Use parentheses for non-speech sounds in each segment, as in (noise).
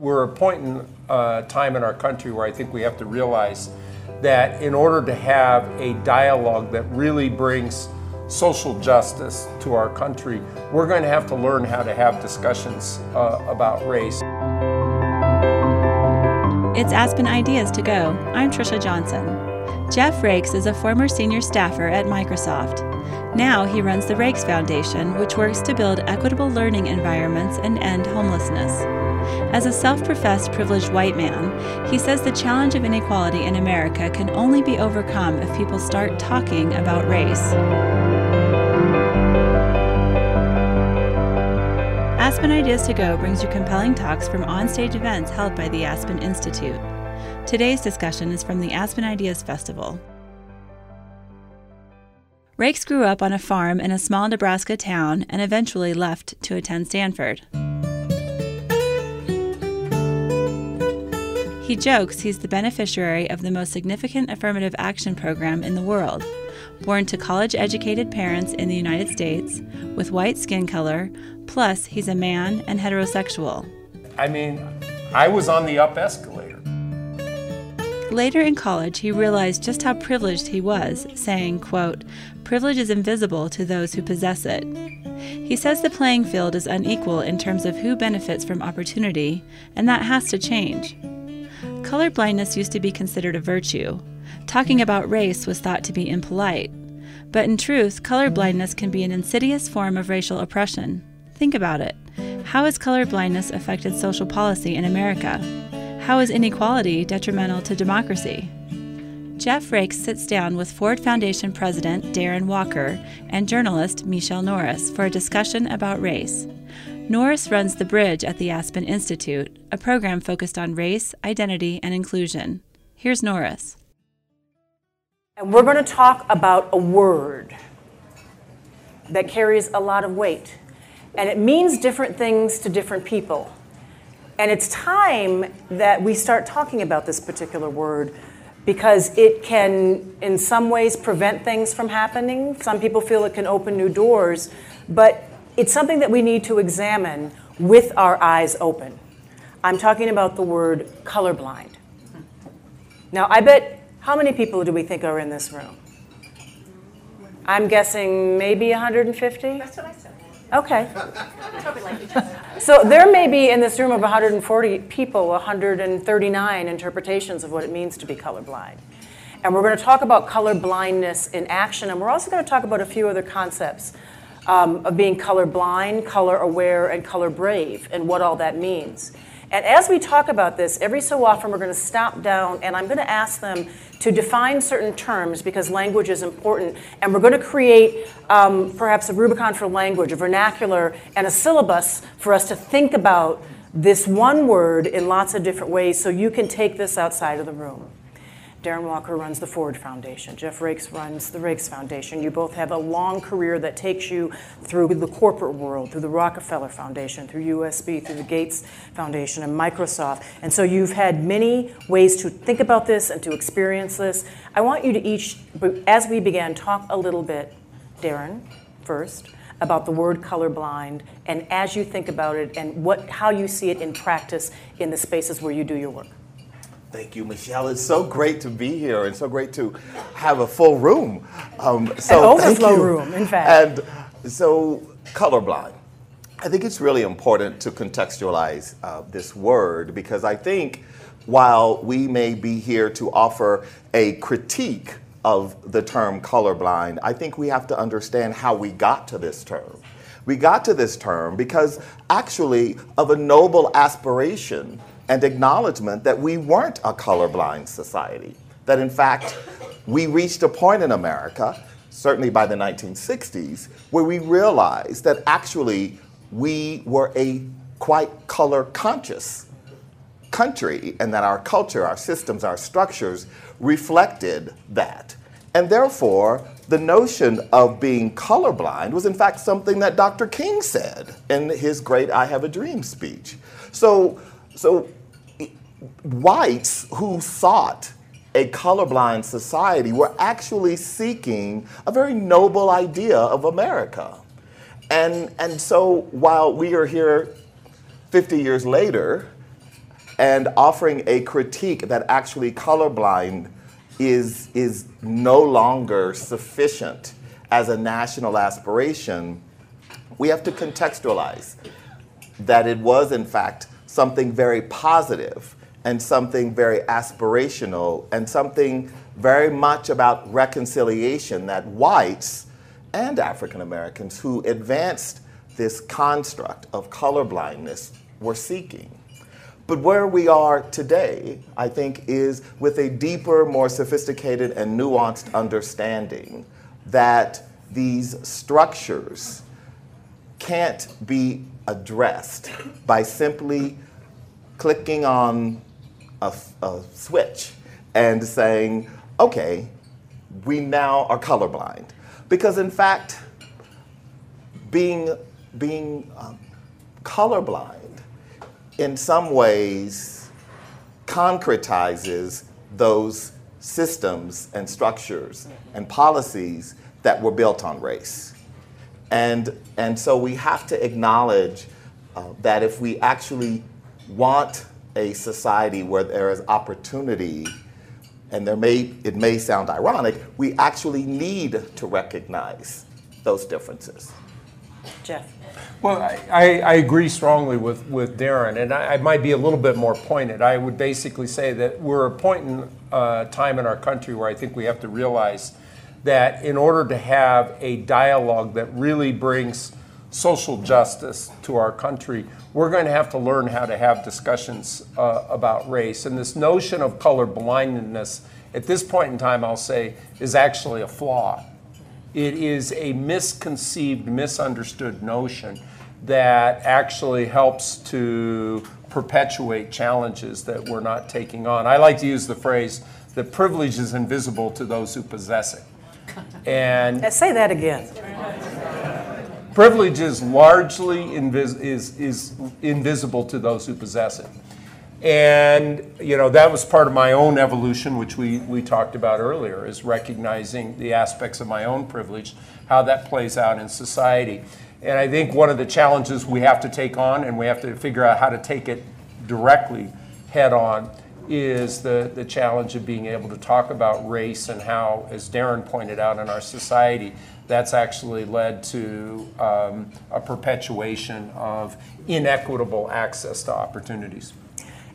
We're at a point in uh, time in our country where I think we have to realize that in order to have a dialogue that really brings social justice to our country, we're going to have to learn how to have discussions uh, about race. It's Aspen Ideas to Go. I'm Trisha Johnson. Jeff Raikes is a former senior staffer at Microsoft. Now he runs the Raikes Foundation, which works to build equitable learning environments and end homelessness. As a self professed privileged white man, he says the challenge of inequality in America can only be overcome if people start talking about race. Aspen Ideas to Go brings you compelling talks from onstage events held by the Aspen Institute. Today's discussion is from the Aspen Ideas Festival. Raikes grew up on a farm in a small Nebraska town and eventually left to attend Stanford. He jokes he's the beneficiary of the most significant affirmative action program in the world. Born to college educated parents in the United States, with white skin color, plus he's a man and heterosexual. I mean, I was on the up escalator. Later in college, he realized just how privileged he was, saying, quote, privilege is invisible to those who possess it. He says the playing field is unequal in terms of who benefits from opportunity, and that has to change. Colorblindness used to be considered a virtue. Talking about race was thought to be impolite. But in truth, colorblindness can be an insidious form of racial oppression. Think about it. How has colorblindness affected social policy in America? How is inequality detrimental to democracy? Jeff Raikes sits down with Ford Foundation President Darren Walker and journalist Michele Norris for a discussion about race. Norris runs The Bridge at the Aspen Institute, a program focused on race, identity, and inclusion. Here's Norris. And we're going to talk about a word that carries a lot of weight. And it means different things to different people. And it's time that we start talking about this particular word because it can, in some ways, prevent things from happening. Some people feel it can open new doors. But it's something that we need to examine with our eyes open. I'm talking about the word colorblind. Now, I bet, how many people do we think are in this room? I'm guessing maybe 150? That's what I said. Okay. (laughs) so there may be in this room of 140 people 139 interpretations of what it means to be colorblind. And we're going to talk about color blindness in action, and we're also going to talk about a few other concepts um, of being colorblind, color aware, and color brave, and what all that means. And as we talk about this, every so often we're going to stop down and I'm going to ask them to define certain terms because language is important. And we're going to create um, perhaps a Rubicon for language, a vernacular, and a syllabus for us to think about this one word in lots of different ways so you can take this outside of the room. Darren Walker runs the Ford Foundation. Jeff Raikes runs the Raikes Foundation. You both have a long career that takes you through the corporate world, through the Rockefeller Foundation, through UBS, through the Gates Foundation, and Microsoft. And so you've had many ways to think about this and to experience this. I want you to each, as we began, talk a little bit, Darren, first, about the word colorblind, and as you think about it and what, how you see it in practice in the spaces where you do your work. Thank you, Michele. It's so great to be here and so great to have a full room. Um, so An overflow room, in fact. And so, colorblind. I think it's really important to contextualize uh, this word because I think while we may be here to offer a critique of the term colorblind, I think we have to understand how we got to this term. We got to this term because actually of a noble aspiration and acknowledgement that we weren't a colorblind society. That in fact, we reached a point in America, certainly by the 1960s, where we realized that actually we were a quite color conscious country and that our culture, our systems, our structures reflected that. And therefore, the notion of being colorblind was in fact something that Dr. King said in his great I Have a Dream speech. So, so whites who sought a colorblind society were actually seeking a very noble idea of America. And, and so while we are here 50 years later, and offering a critique that actually colorblind is, is no longer sufficient as a national aspiration, we have to contextualize that it was, in fact, something very positive and something very aspirational and something very much about reconciliation that whites and African Americans who advanced this construct of colorblindness were seeking. But where we are today, I think, is with a deeper, more sophisticated, and nuanced understanding that these structures can't be addressed by simply clicking on a, a switch and saying, okay, we now are colorblind. Because in fact, being, being um, colorblind in some ways concretizes those systems and structures and policies that were built on race. And, and so we have to acknowledge uh, that if we actually want a society where there is opportunity, and there may, it may sound ironic, we actually need to recognize those differences. Jeff. Well, I, I, I agree strongly with, with Darren, and I, I might be a little bit more pointed. I would basically say that we're a point in uh, time in our country where I think we have to realize that in order to have a dialogue that really brings social justice to our country, we're going to have to learn how to have discussions uh, about race. And this notion of color blindness, at this point in time, I'll say, is actually a flaw. It is a misconceived, misunderstood notion that actually helps to perpetuate challenges that we're not taking on. I like to use the phrase that privilege is invisible to those who possess it. (laughs) And Say that again. Privilege is largely invis- is, is invisible to those who possess it. And, you know, that was part of my own evolution, which we, we talked about earlier, is recognizing the aspects of my own privilege, how that plays out in society. And I think one of the challenges we have to take on, and we have to figure out how to take it directly head on, is the, the challenge of being able to talk about race and how, as Darren pointed out in our society, that's actually led to um, a perpetuation of inequitable access to opportunities.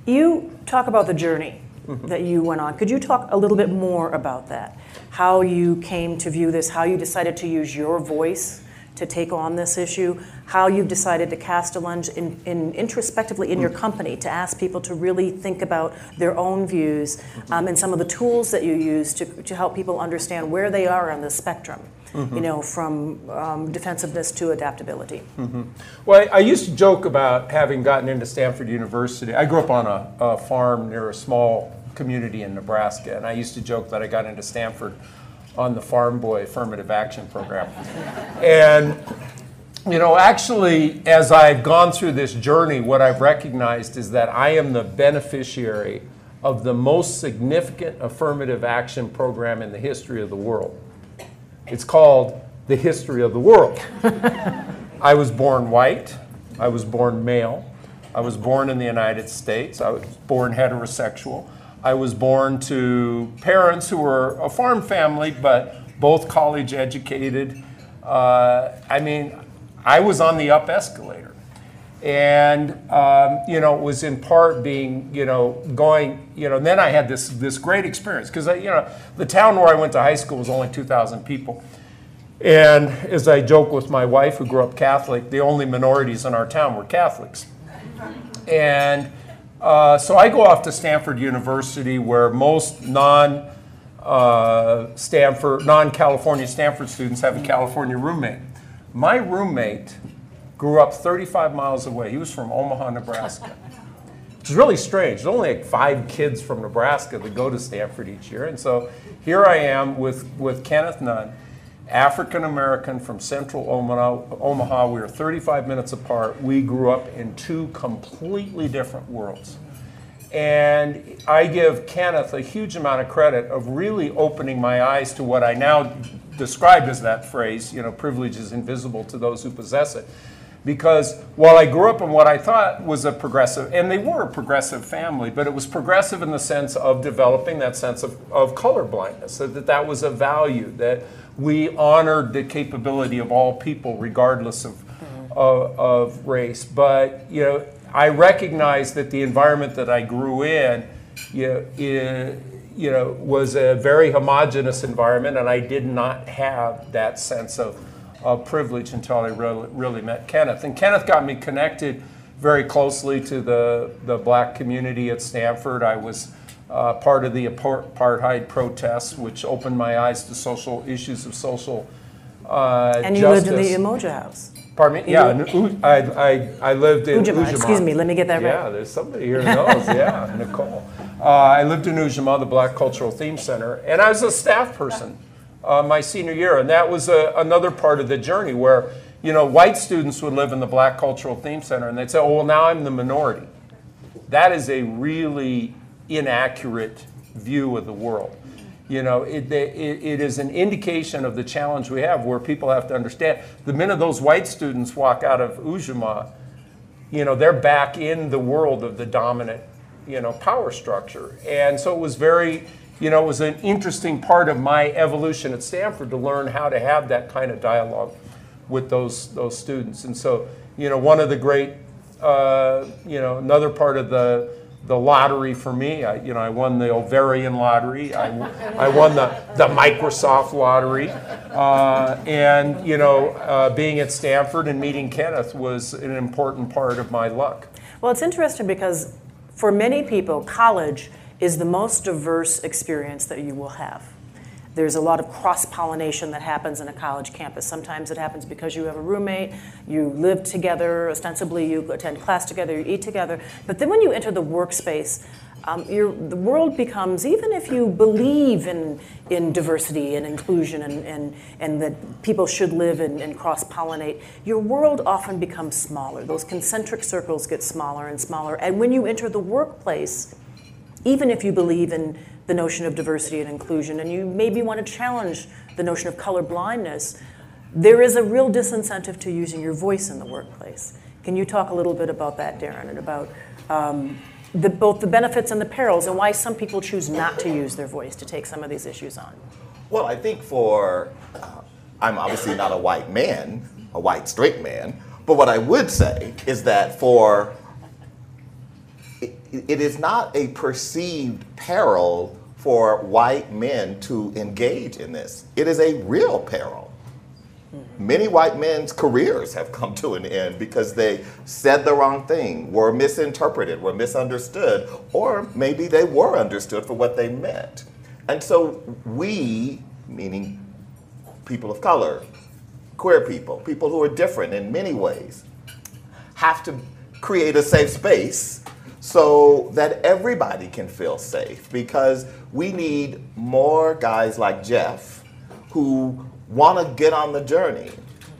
You talk about the journey that you went on. Could you talk a little bit more about that? How you came to view this, how you decided to use your voice to take on this issue, how you've decided to cast a lens in, in introspectively in your company to ask people to really think about their own views um, and some of the tools that you use to, to help people understand where they are on the spectrum, you know, from um, defensiveness to adaptability. Well, I, I used to joke about having gotten into Stanford University. I grew up on a, a farm near a small community in Nebraska, and I used to joke that I got into Stanford on the Farm Boy Affirmative Action Program. And, you know, actually, as I've gone through this journey, what I've recognized is that I am the beneficiary of the most significant affirmative action program in the history of the world. It's called the history of the world. (laughs) I was born white. I was born male. I was born in the United States. I was born heterosexual. I was born to parents who were a farm family, but both college educated. Uh, I mean, I was on the up escalator. And, um, you know, it was in part being, you know, going, you know, and then I had this, this great experience because, you know, the town where I went to high school was only 2,000 people. And as I joke with my wife, who grew up Catholic, the only minorities in our town were Catholics. And uh, so I go off to Stanford University, where most non uh, Stanford, non California Stanford students have a California roommate. My roommate grew up 35 miles away. He was from Omaha, Nebraska. Which is really strange. There's only like five kids from Nebraska that go to Stanford each year. And so here I am with, with Kenneth Nunn, African American from central Omaha. We were 35 minutes apart. We grew up in two completely different worlds. And I give Kenneth a huge amount of credit of really opening my eyes to what I now describe as that phrase, you know, privilege is invisible to those who possess it. Because while I grew up in what I thought was a progressive, and they were a progressive family, but it was progressive in the sense of developing that sense of, of color blindness, that, that that was a value, that we honored the capability of all people regardless of, mm-hmm. of, of race. But, you know, I recognize that the environment that I grew in, you know, you know, was a very homogenous environment, and I did not have that sense of, of privilege until I really, really met Kenneth. And Kenneth got me connected very closely to the, the black community at Stanford. I was uh, part of the apartheid protests, which opened my eyes to social issues of social uh, And you justice. lived in the Umoja House. Pardon me? Yeah, in U- I, I, I lived in Ujamaa, Ujamaa. excuse me, let me get that right. Yeah, there's somebody here who knows. yeah, Nicole. Uh, I lived in Ujamaa, the Black Cultural Theme Center, and I was a staff person uh, my senior year, and that was a, another part of the journey where you know white students would live in the Black Cultural Theme Center, and they'd say, "Oh, well, now I'm the minority." That is a really inaccurate view of the world. You know, it, it, it is an indication of the challenge we have where people have to understand the minute those white students walk out of Ujamaa, you know, they're back in the world of the dominant, you know, power structure. And so it was very, you know, it was an interesting part of my evolution at Stanford to learn how to have that kind of dialogue with those those students. And so, you know, one of the great, uh, you know, another part of the the lottery for me, I, you know, I won the ovarian lottery. I, I won the, the Microsoft lottery. Uh, and, you know, uh, being at Stanford and meeting Kenneth was an important part of my luck. Well, it's interesting because for many people, college is the most diverse experience that you will have. There's a lot of cross pollination that happens in a college campus. Sometimes it happens because you have a roommate, you live together, ostensibly you attend class together, you eat together. But then when you enter the workspace, um, your, the world becomes, even if you believe in, in diversity and inclusion and, and, and that people should live and, and cross pollinate, your world often becomes smaller. Those concentric circles get smaller and smaller. And when you enter the workplace, even if you believe in the notion of diversity and inclusion and you maybe want to challenge the notion of color blindness, there is a real disincentive to using your voice in the workplace. Can you talk a little bit about that, Darren, and about um, the, both the benefits and the perils and why some people choose not to use their voice to take some of these issues on? Well, I think for, uh, I'm obviously not a white man, a white straight man, but what I would say is that for, it, is not a perceived peril for white men to engage in this. It is a real peril. Many white men's careers have come to an end because they said the wrong thing, were misinterpreted, were misunderstood, or maybe they were understood for what they meant. And so we, meaning people of color, queer people, people who are different in many ways, have to create a safe space so that everybody can feel safe because we need more guys like Jeff who want to get on the journey.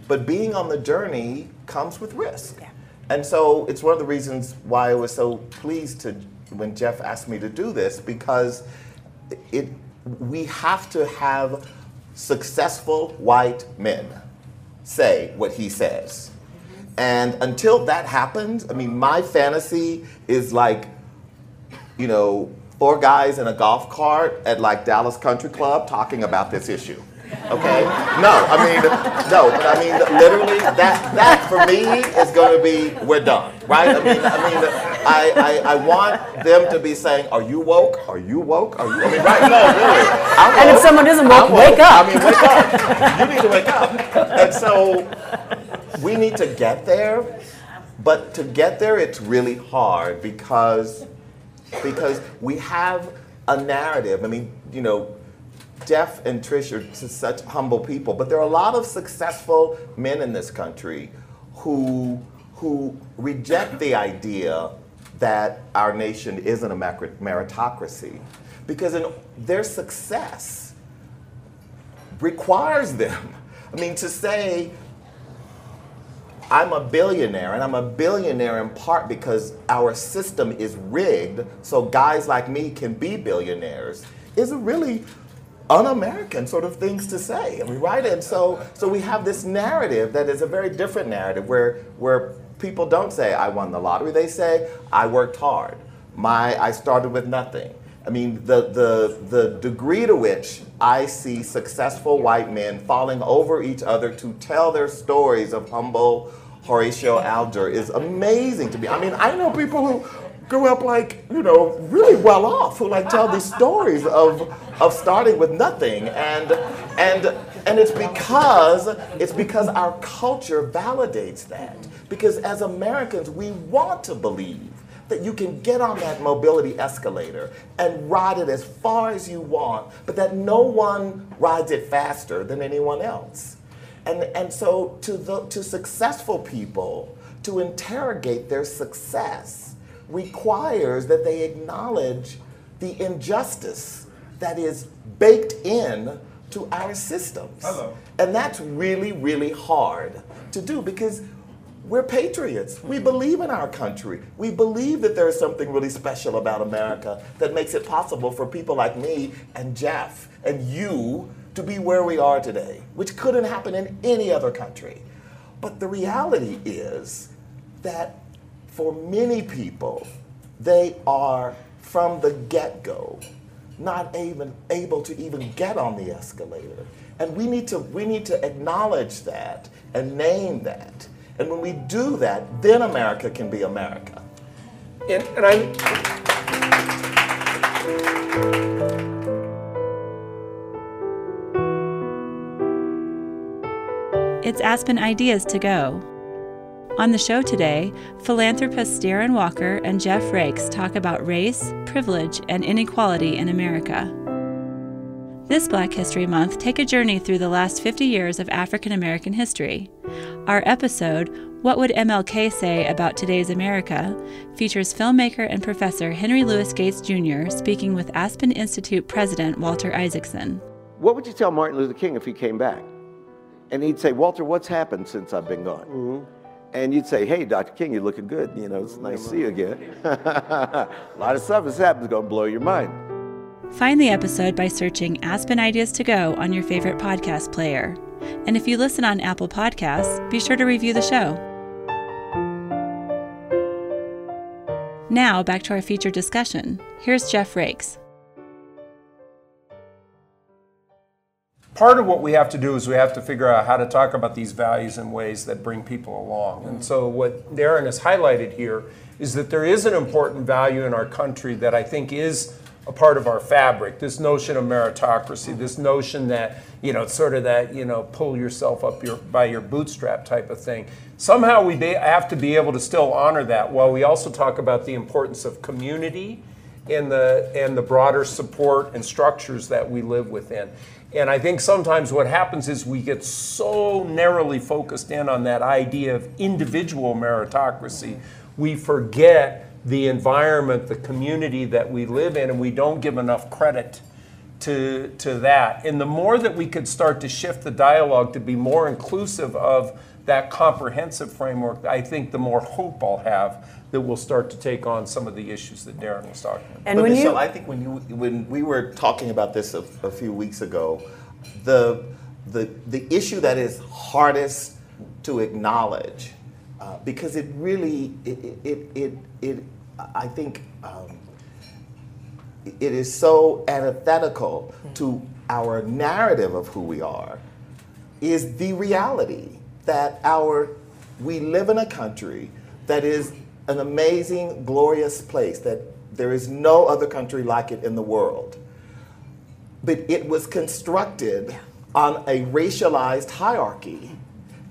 But being on the journey comes with risk. Yeah. And so it's one of the reasons why I was so pleased to when Jeff asked me to do this because it we have to have successful white men say what he says. And until that happens, I mean my fantasy is like you know, four guys in a golf cart at like Dallas Country Club talking about this issue. Okay? No, I mean, no, but I mean, literally, that that for me is going to be we're done, right? I mean, I mean, I, I, I want them to be saying, "Are you woke? Are you woke? Are you?" I mean, right? No, really. I'm And if someone isn't I'm woke, wake up. I mean, wake up. You need to wake up. And so we need to get there, but to get there, it's really hard because because we have a narrative. I mean, you know, Jeff and Trish are such humble people, but there are a lot of successful men in this country who who reject the idea that our nation isn't a meritocracy because in their success requires them. I mean, to say I'm a billionaire, and I'm a billionaire in part because our system is rigged so guys like me can be billionaires, is a really un-American sort of things to say. I mean, right? And so, so we have this narrative that is a very different narrative where, where people don't say, I won the lottery. They say, I worked hard. My, I started with nothing. I mean, the, the, the degree to which I see successful white men falling over each other to tell their stories of humble Horatio Alger is amazing to me. I mean, I know people who grew up like, you know, really well off, who like tell these stories of, of starting with nothing. And, and, and it's because, it's because our culture validates that. Because as Americans, we want to believe that you can get on that mobility escalator and ride it as far as you want, but that no one rides it faster than anyone else. And, and so to, the, to successful people, to interrogate their success requires that they acknowledge the injustice that is baked in to our systems. Hello. And that's really, really hard to do because we're patriots. We believe in our country. We believe that there is something really special about America that makes it possible for people like me and Jeff and you to be where we are today, which couldn't happen in any other country. But the reality is that for many people, they are from the get go not even able to even get on the escalator. And we need to, we need to acknowledge that and name that. And when we do that, then America can be America. And, and I'm, It's Aspen Ideas to Go. On the show today, philanthropists Darren Walker and Jeff Raikes talk about race, privilege, and inequality in America. This Black History Month, take a journey through the last 50 years of African American history. Our episode, What Would MLK Say About Today's America, features filmmaker and professor Henry Louis Gates Jr. speaking with Aspen Institute President Walter Isaacson. What would you tell Martin Luther King if he came back? And he'd say, Walter, what's happened since I've been gone? Mm-hmm. And you'd say, hey, Dr. King, you're looking good. You know, it's nice to see you again. (laughs) a lot of stuff has happened that's going to blow your mind. Find the episode by searching Aspen Ideas to Go on your favorite podcast player. And if you listen on Apple Podcasts, be sure to review the show. Now, back to our featured discussion. Here's Jeff Raikes. part of what we have to do is we have to figure out how to talk about these values in ways that bring people along. And so, what Darren has highlighted here is that there is an important value in our country that I think is a part of our fabric. This notion of meritocracy, this notion that you know, sort of that you know, pull yourself up your by your bootstrap type of thing. Somehow we be, have to be able to still honor that while we also talk about the importance of community and the and the broader support and structures that we live within. And I think sometimes what happens is we get so narrowly focused in on that idea of individual meritocracy, we forget the environment, the community that we live in, and we don't give enough credit to, to that. And the more that we could start to shift the dialogue to be more inclusive of that comprehensive framework, I think the more hope I'll have that we'll start to take on some of the issues that Darren was talking about. And but when Michele, you, I think when you when we were talking about this a, a few weeks ago, the the the issue that is hardest to acknowledge, uh, because it really it it it, it, I think um, it is so antithetical to our narrative of who we are, is the reality that our we live in a country that is an amazing, glorious place that there is no other country like it in the world. But it was constructed on a racialized hierarchy,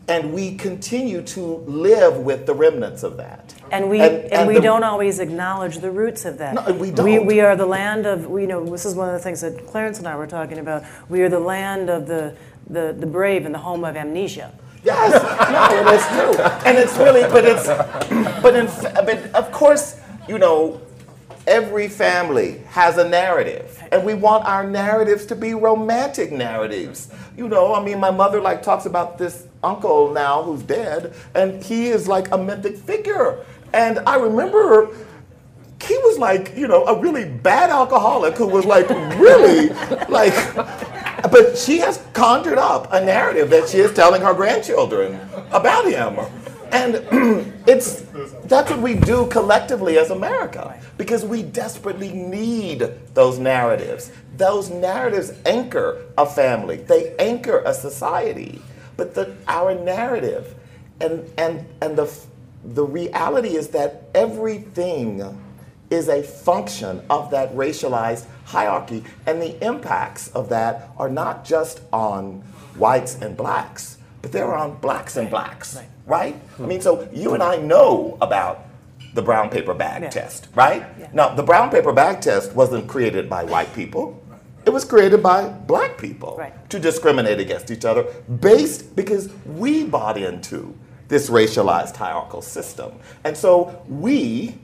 and we continue to live with the remnants of that. and we, and, and we the- don't always acknowledge the roots of that. No, we We, don't. we are the land of, we, you know, this is one of the things that Clarence and I were talking about. We are the land of the, the, the brave and the home of amnesia. Yes, no, and it's true, and it's really, but it's, but in, but of course, you know, every family has a narrative, and we want our narratives to be romantic narratives. You know, I mean, my mother like talks about this uncle now who's dead, and he is like a mythic figure, and I remember. He was like, you know, a really bad alcoholic who was like really, (laughs) like, but she has conjured up a narrative that she is telling her grandchildren about him. And (clears throat) it's that's what we do collectively as America because we desperately need those narratives. Those narratives anchor a family. They anchor a society. But the, our narrative and and and the the reality is that everything is a function of that racialized hierarchy, and the impacts of that are not just on whites and blacks, but they're on blacks and blacks, right? right? I mean, so you and I hmm. know about the brown paper bag yeah. test, right? Yeah. Now, the brown paper bag test wasn't created by white people. It was created by black people right. to discriminate against each other based because we bought into this racialized hierarchical system. And so we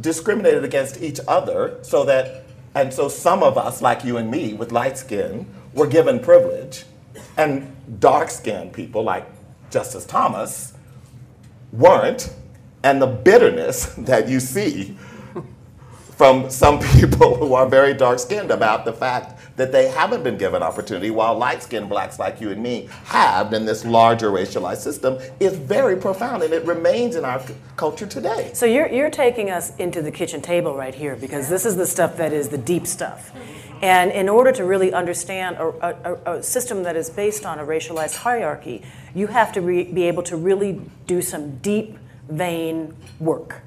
discriminated against each other so that, and so some of us, like you and me with light skin, were given privilege, and dark skinned people like Justice Thomas weren't. And the bitterness (laughs) that you see from some (laughs) people who are very dark skinned about the fact that they haven't been given opportunity while light skinned blacks like you and me have in this larger racialized system is very profound and it remains in our c- culture today. So you're, you're taking us into the kitchen table right here because this is the stuff that is the deep stuff. And in order to really understand a, a, a system that is based on a racialized hierarchy, you have to re- be able to really do some deep vein work.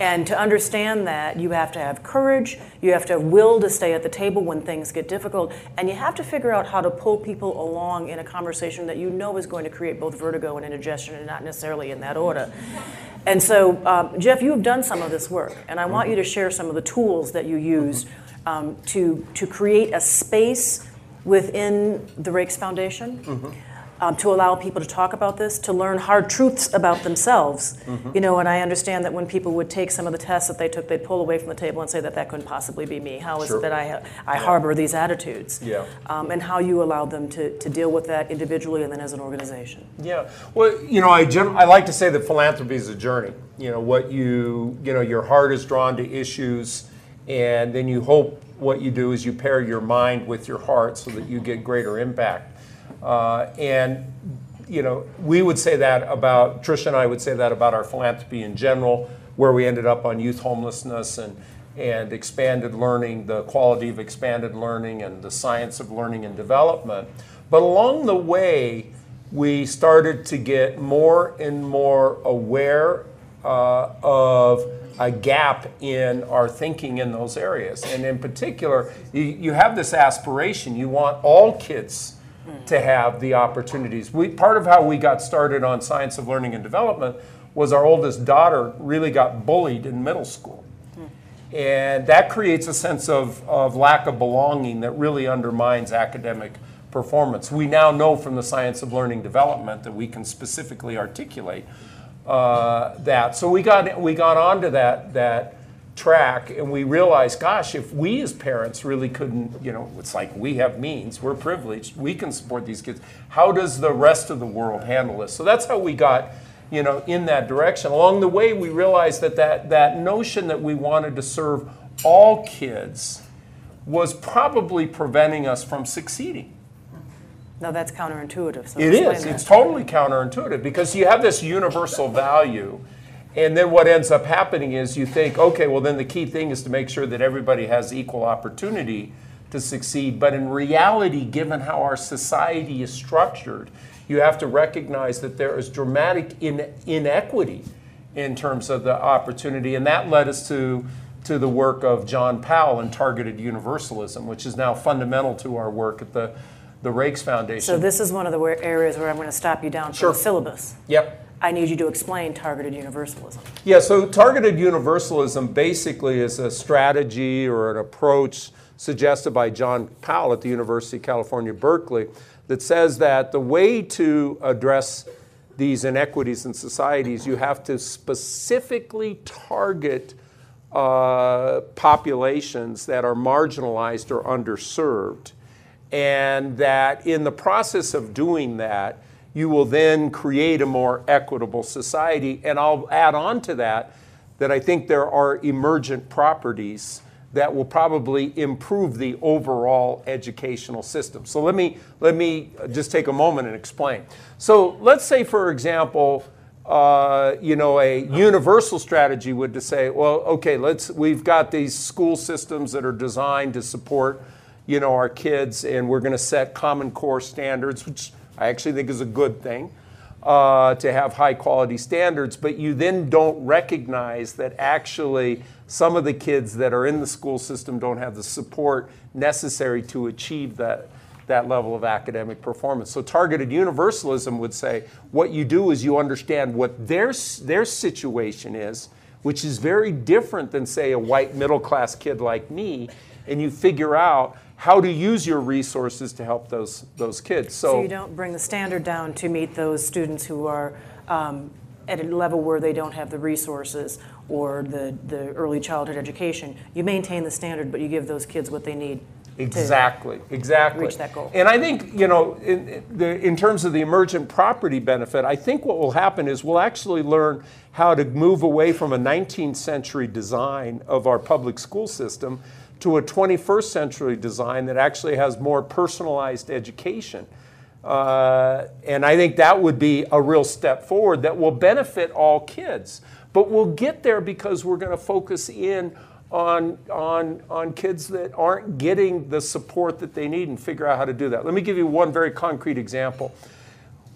And to understand that, you have to have courage, you have to have will to stay at the table when things get difficult, and you have to figure out how to pull people along in a conversation that you know is going to create both vertigo and indigestion, and not necessarily in that order. And so, um, Jeff, you have done some of this work, and I want you to share some of the tools that you use um, to, to create a space within the Raikes Foundation. Mm-hmm um, to allow people to talk about this, to learn hard truths about themselves. Mm-hmm. You know, and I understand that when people would take some of the tests that they took, they'd pull away from the table and say that that couldn't possibly be me. How is sure. it that I, ha- I yeah. harbor these attitudes? Yeah. Um, and how you allow them to, to deal with that individually and then as an organization. Yeah. Well, you know, I, gen- I like to say that philanthropy is a journey. You know, what you, you know, your heart is drawn to issues, and then you hope what you do is you pair your mind with your heart so that you get greater impact. Uh, and you know, we would say that about Tricia and I would say that about our philanthropy in general, where we ended up on youth homelessness and and expanded learning, the quality of expanded learning, and the science of learning and development. But along the way, we started to get more and more aware uh, of a gap in our thinking in those areas. And in particular, you, you have this aspiration. You want all kids to have the opportunities. We, part of how we got started on science of learning and development was our oldest daughter really got bullied in middle school. And that creates a sense of, of lack of belonging that really undermines academic performance. We now know from the science of learning development that we can specifically articulate uh, that. So we got, we got onto that, that track and we realized gosh if we as parents really couldn't you know it's like we have means we're privileged we can support these kids how does the rest of the world handle this so that's how we got you know in that direction along the way we realized that that, that notion that we wanted to serve all kids was probably preventing us from succeeding no, that's counterintuitive. So it is. That. It's totally counterintuitive because you have this universal value and then what ends up happening is you think, okay, well, then the key thing is to make sure that everybody has equal opportunity to succeed. But in reality, given how our society is structured, you have to recognize that there is dramatic in- inequity in terms of the opportunity. And that led us to, to the work of John Powell and targeted universalism, which is now fundamental to our work at the, the Raikes Foundation. So, this is one of the areas where I'm going to stop you down for the syllabus. Yep. I need you to explain targeted universalism. Yeah, so targeted universalism basically is a strategy or an approach suggested by John Powell at the University of California, Berkeley, that says that the way to address these inequities in societies, you have to specifically target uh, populations that are marginalized or underserved. And that in the process of doing that, you will then create a more equitable society. And I'll add on to that that I think there are emergent properties that will probably improve the overall educational system. So let me let me just take a moment and explain. So let's say, for example, uh, you know, a universal strategy would to say, well, okay, let's we've got these school systems that are designed to support, you know, our kids, and we're going to set common core standards, which I actually think is a good thing. Uh, to have high quality standards, but you then don't recognize that actually some of the kids that are in the school system don't have the support necessary to achieve that, that level of academic performance. So targeted universalism would say what you do is you understand what their, their situation is, which is very different than, say, a white middle class kid like me, and you figure out how to use your resources to help those those kids. So, So you don't bring the standard down to meet those students who are um, at a level where they don't have the resources or the, the early childhood education. You maintain the standard, but you give those kids what they need. to- Exactly, exactly. reach that goal. And I think, you know, in the, in terms of the emergent property benefit, I think what will happen is we'll actually learn how to move away from a 19th century design of our public school system to a 21st century design that actually has more personalized education. Uh, and I think that would be a real step forward that will benefit all kids. But we'll get there because we're going to focus in on, on, on kids that aren't getting the support that they need and figure out how to do that. Let me give you one very concrete example.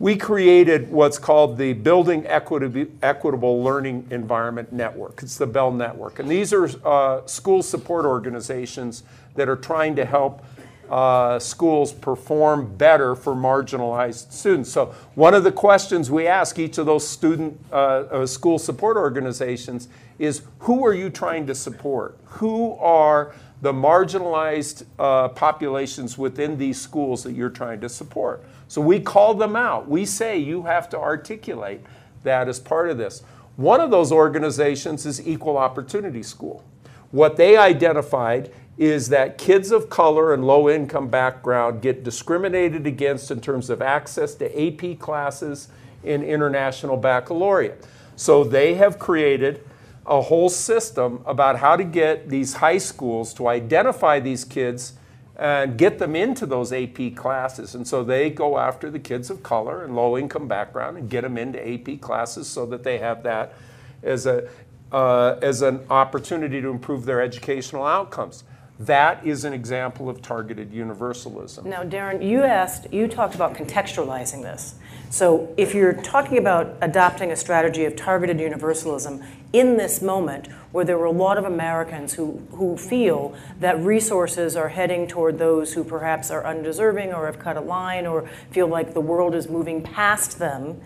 We created what's called the Building Equitable, Learning Environment Network. It's the Bell Network. And these are uh, school support organizations that are trying to help uh, schools perform better for marginalized students. So, one of the questions we ask each of those student uh, uh, school support organizations is who are you trying to support? Who are the marginalized uh, populations within these schools that you're trying to support? So, we call them out. We say you have to articulate that as part of this. One of those organizations is Equal Opportunity School. What they identified is that kids of color and low income background get discriminated against in terms of access to AP classes in international baccalaureate. So they have created a whole system about how to get these high schools to identify these kids and get them into those AP classes. And so they go after the kids of color and low income background and get them into AP classes so that they have that as a uh, as an opportunity to improve their educational outcomes. That is an example of targeted universalism. Now, Darren, you asked, you talked about contextualizing this. So, if you're talking about adopting a strategy of targeted universalism in this moment, where there were a lot of Americans who, who feel that resources are heading toward those who perhaps are undeserving or have cut a line or feel like the world is moving past them,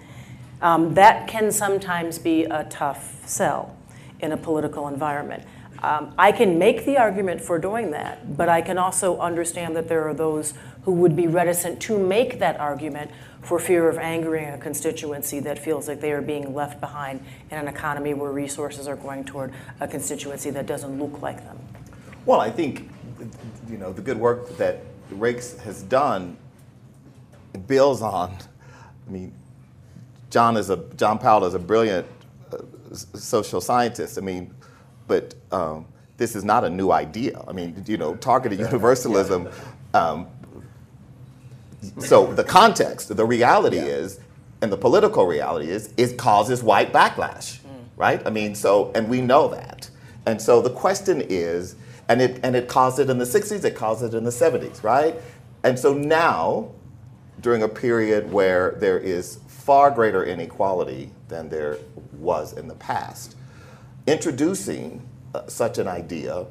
um, that can sometimes be a tough sell in a political environment. Um, I can make the argument for doing that, but I can also understand that there are those who would be reticent to make that argument for fear of angering a constituency that feels like they are being left behind in an economy where resources are going toward a constituency that doesn't look like them. Well, I think you know the good work that Raikes has done builds on. I mean, John is a John Powell is a brilliant uh, social scientist. I mean, but um, this is not a new idea. I mean, you know, targeted universalism. Um, so the context, the reality yeah. is, and the political reality is, it causes white backlash, mm. right? I mean, so and we know that, and so the question is, and it and it caused it in the '60s, it caused it in the '70s, right? And so now, during a period where there is far greater inequality than there was in the past, introducing uh, such an idea,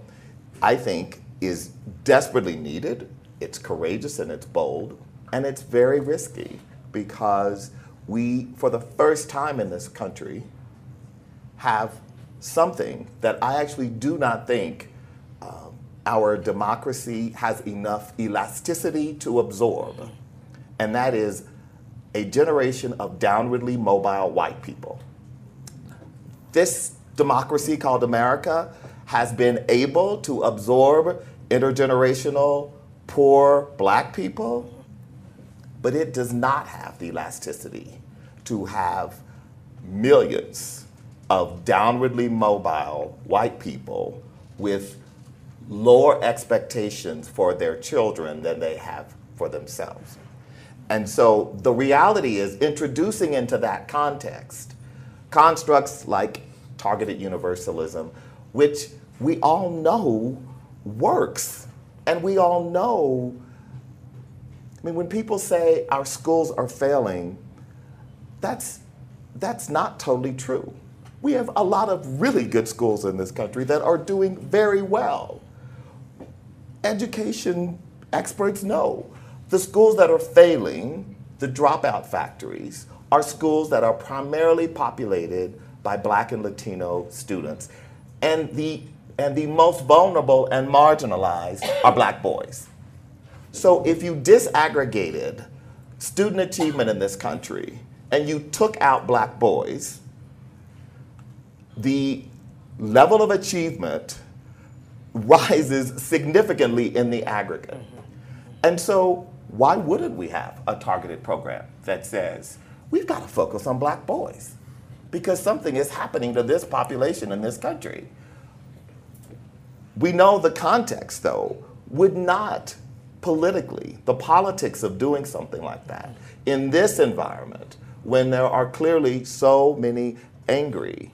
I think, is desperately needed. It's courageous and it's bold, and it's very risky because we, for the first time in this country, have something that I actually do not think uh, our democracy has enough elasticity to absorb, and that is a generation of downwardly mobile white people. This democracy called America has been able to absorb intergenerational poor black people, but it does not have the elasticity to have millions of downwardly mobile white people with lower expectations for their children than they have for themselves. And so the reality is introducing into that context constructs like targeted universalism, which we all know works. And we all know, I mean, when people say our schools are failing, that's, that's not totally true. We have a lot of really good schools in this country that are doing very well. Education experts know the schools that are failing, the dropout factories, are schools that are primarily populated by black and Latino students. And the, and the most vulnerable and marginalized are black boys. So if you disaggregated student achievement in this country and you took out black boys, the level of achievement (laughs) rises significantly in the aggregate. Mm-hmm. And so, why wouldn't we have a targeted program that says we've got to focus on black boys? Because something is happening to this population in this country. We know the context, though, would not politically, the politics of doing something like that in this environment when there are clearly so many angry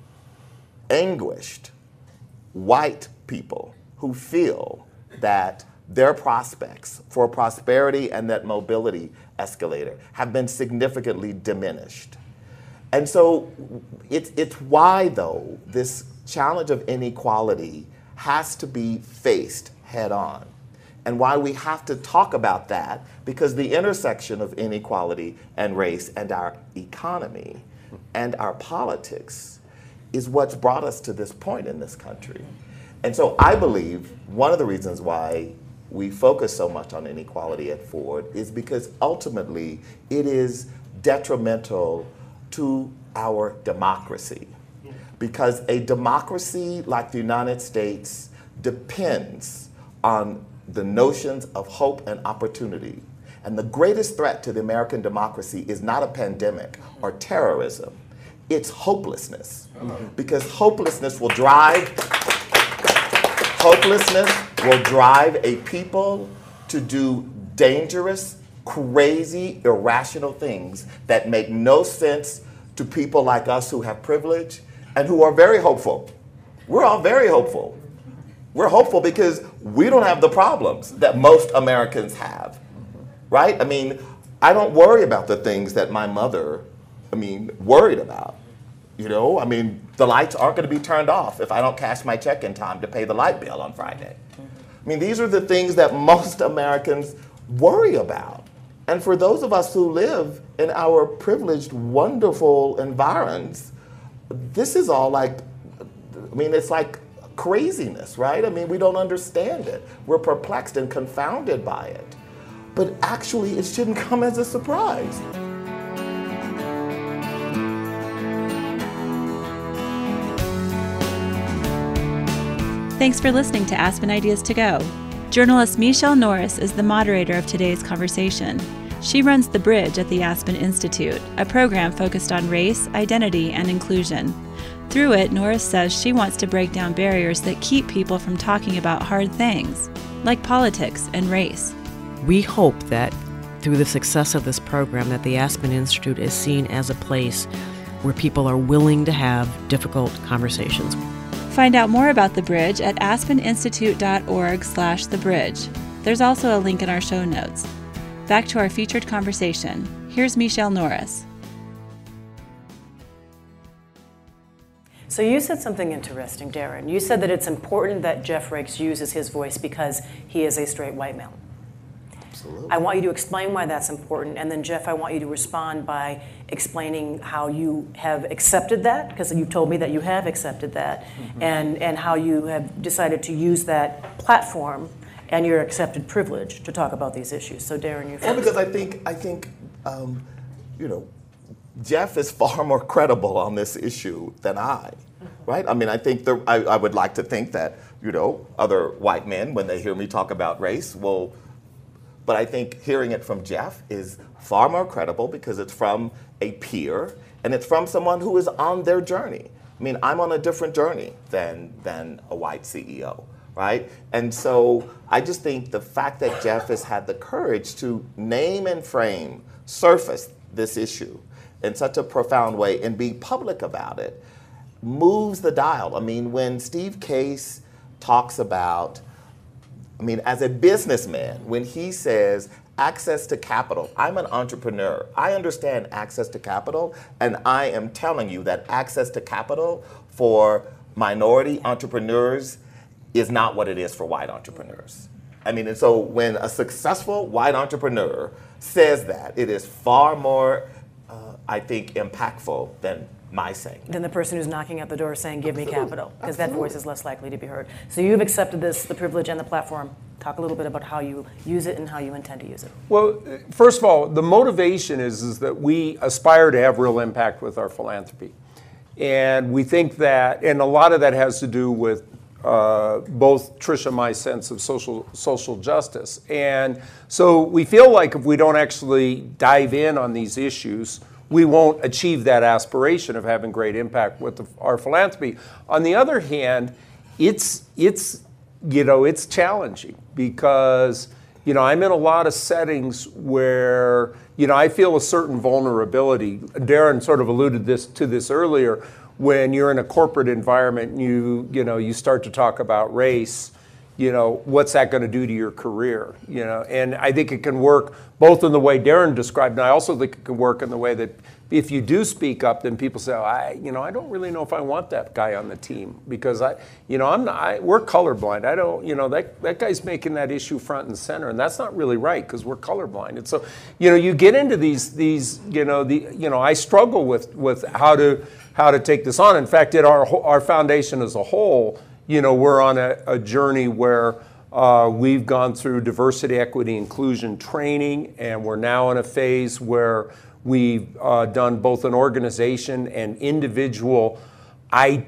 anguished white people who feel that their prospects for prosperity and that mobility escalator have been significantly diminished. And so it's, it's why, though, this challenge of inequality has to be faced head on. And why we have to talk about that, because the intersection of inequality and race and our economy and our politics is what's brought us to this point in this country. And so I believe one of the reasons why we focus so much on inequality at Ford is because ultimately it is detrimental to our democracy. Because a democracy like the United States depends on the notions of hope and opportunity. And the greatest threat to the American democracy is not a pandemic or terrorism it's hopelessness. Because hopelessness will drive hopelessness will drive a people to do dangerous, crazy, irrational things that make no sense to people like us who have privilege and who are very hopeful. We're all very hopeful. We're hopeful because we don't have the problems that most Americans have. Right? I mean, I don't worry about the things that my mother I mean, worried about. You know, I mean, the lights aren't going to be turned off if I don't cash my check in time to pay the light bill on Friday. I mean, these are the things that most (laughs) Americans worry about. And for those of us who live in our privileged, wonderful environs, this is all like, I mean, it's like craziness, right? I mean, we don't understand it. We're perplexed and confounded by it. But actually, it shouldn't come as a surprise. Thanks for listening to Aspen Ideas to Go. Journalist Michele Norris is the moderator of today's conversation. She runs The Bridge at the Aspen Institute, a program focused on race, identity, and inclusion. Through it, Norris says she wants to break down barriers that keep people from talking about hard things, like politics and race. We hope that through the success of this program that the Aspen Institute is seen as a place where people are willing to have difficult conversations. Find out more about the bridge at aspeninstitute.org slash thebridge There's also a link in our show notes. Back to our featured conversation. Here's Michele Norris. So you said something interesting, Darren. You said that it's important that Jeff Raikes uses his voice because he is a straight white male. Absolutely. I want you to explain why that's important, and then Jeff, I want you to respond by explaining how you have accepted that, because you've told me that you have accepted that, mm-hmm. and, and how you have decided to use that platform and your accepted privilege to talk about these issues. So, Darren, you're first. because I think I think um, you know Jeff is far more credible on this issue than I, right? I mean, I think the, I, I would like to think that you know other white men, when they hear me talk about race, will but I think hearing it from Jeff is far more credible because it's from a peer and it's from someone who is on their journey. I mean, I'm on a different journey than, than a white CEO, right? And so I just think the fact that Jeff has had the courage to name and frame, surface this issue in such a profound way and be public about it moves the dial. I mean, when Steve Case talks about, I mean, as a businessman, when he says access to capital, I'm an entrepreneur. I understand access to capital, and I am telling you that access to capital for minority entrepreneurs is not what it is for white entrepreneurs. I mean, and so when a successful white entrepreneur says that, it is far more, uh, I think, impactful than my saying. Than the person who's knocking at the door saying, "Give me capital," because that voice is less likely to be heard. So you've accepted this, the privilege and the platform. Talk a little bit about how you use it and how you intend to use it. Well, first of all, the motivation is, is that we aspire to have real impact with our philanthropy. And we think that, and a lot of that has to do with uh, both Tricia and my sense of social social justice. And so we feel like if we don't actually dive in on these issues, we won't achieve that aspiration of having great impact with the, our philanthropy. On the other hand, it's it's you know it's challenging because you know I'm in a lot of settings where you know I feel a certain vulnerability. Darren sort of alluded this to this earlier when you're in a corporate environment and you you know you start to talk about race you know what's that going to do to your career you know? And i think it can work both in the way darren described and i also think it can work in the way that if you do speak up then people say oh, i you know i don't really know if i want that guy on the team because i you know i'm not I, we're colorblind. I don't you know that that guy's making that issue front and center and that's not really right because we're colorblind. And so you know you get into these these you know the you know i struggle with with how to how to take this on. In fact, at our, our foundation as a whole, you know, we're on a, a journey where uh, we've gone through diversity, equity, inclusion training, and we're now in a phase where we've uh, done both an organization and individual I,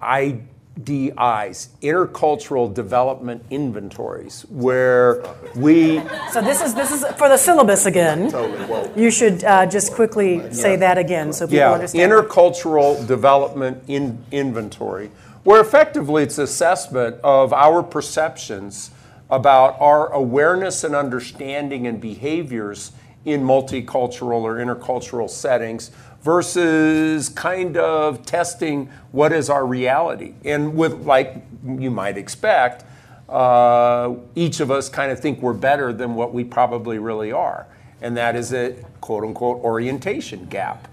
I DIs, intercultural development inventories, where we. So this is this is for the syllabus again. Totally, You should uh, just quickly say that again so people yeah, understand. intercultural development in inventory, where effectively it's assessment of our perceptions about our awareness and understanding and behaviors in multicultural or intercultural settings versus kind of testing what is our reality. And with, like you might expect, uh, each of us kind of think we're better than what we probably really are. And that is a quote unquote orientation gap.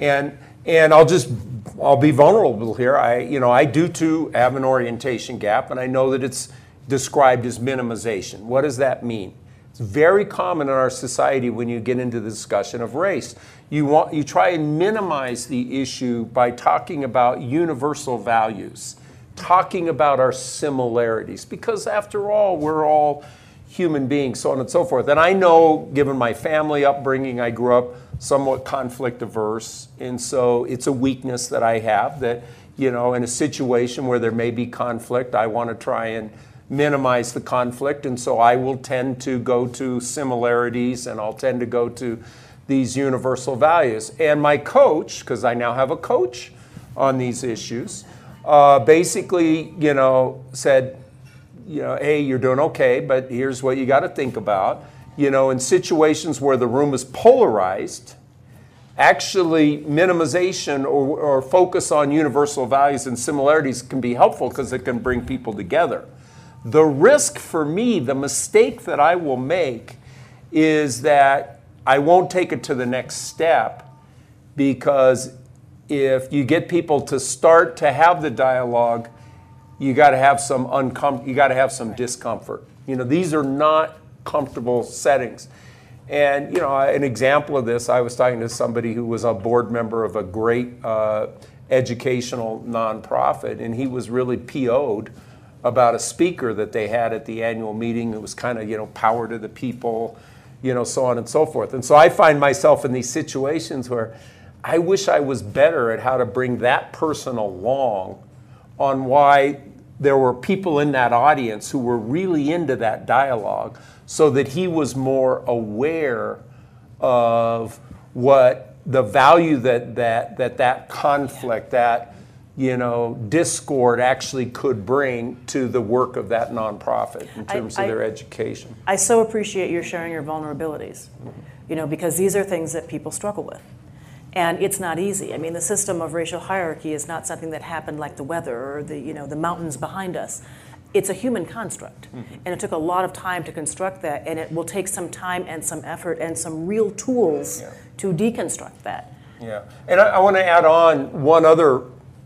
And and I'll just I'll be vulnerable here. I you know I do too have an orientation gap, and I know that it's described as minimization. What does that mean? It's very common in our society when you get into the discussion of race. You, want, you try and minimize the issue by talking about universal values, talking about our similarities, because after all, we're all human beings, so on and so forth. And I know, given my family upbringing, I grew up somewhat conflict averse, and so it's a weakness that I have that, you know, in a situation where there may be conflict, I want to try and minimize the conflict, and so I will tend to go to similarities and I'll tend to go to these universal values. And my coach, because I now have a coach on these issues, uh, basically, you know, said, you know, hey, you're doing okay, but here's what you got to think about. You know, in situations where the room is polarized, actually minimization or, or focus on universal values and similarities can be helpful because it can bring people together. The risk for me, the mistake that I will make, is that I won't take it to the next step because if you get people to start to have the dialogue, you got to have some uncom- you got to have some discomfort. You know, these are not comfortable settings. And you know, an example of this, I was talking to somebody who was a board member of a great uh, educational nonprofit, and he was really PO'd about a speaker that they had at the annual meeting. It was kind of, you know, power to the people, you know, so on and so forth. And so I find myself in these situations where I wish I was better at how to bring that person along on why there were people in that audience who were really into that dialogue so that he was more aware of what the value that that that, that conflict, that you know, discord actually could bring to the work of that nonprofit in terms I- of their education. I so appreciate your sharing your vulnerabilities, mm-hmm. you know, because these are things that people struggle with. And it's not easy. I mean, the system of racial hierarchy is not something that happened like the weather or the, you know, the mountains behind us. It's a human construct. Mm-hmm. And it took a lot of time to construct that, and it will take some time and some effort and some real tools Yeah. to deconstruct that. Yeah, and I, I want to add on one other,